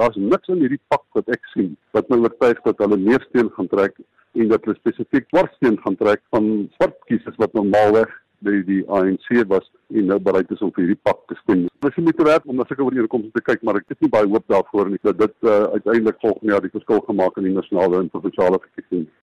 daar's niks in hierdie pak wat ek sien wat my oortuig dat hulle meesteen gaan trek en dat hulle spesifiek dwarsteen gaan trek van swart kiesers wat normaalweg by die ANC was en nou bereid is om vir hierdie pak te stem. Ons moet weet om na sulke ooreenkomste te kyk, maar ek het nie baie hoop daarvoor nie dat dit uh, uiteindelik volgende jaar die verskil gemaak in die nasionale en provinsiale verkiesings.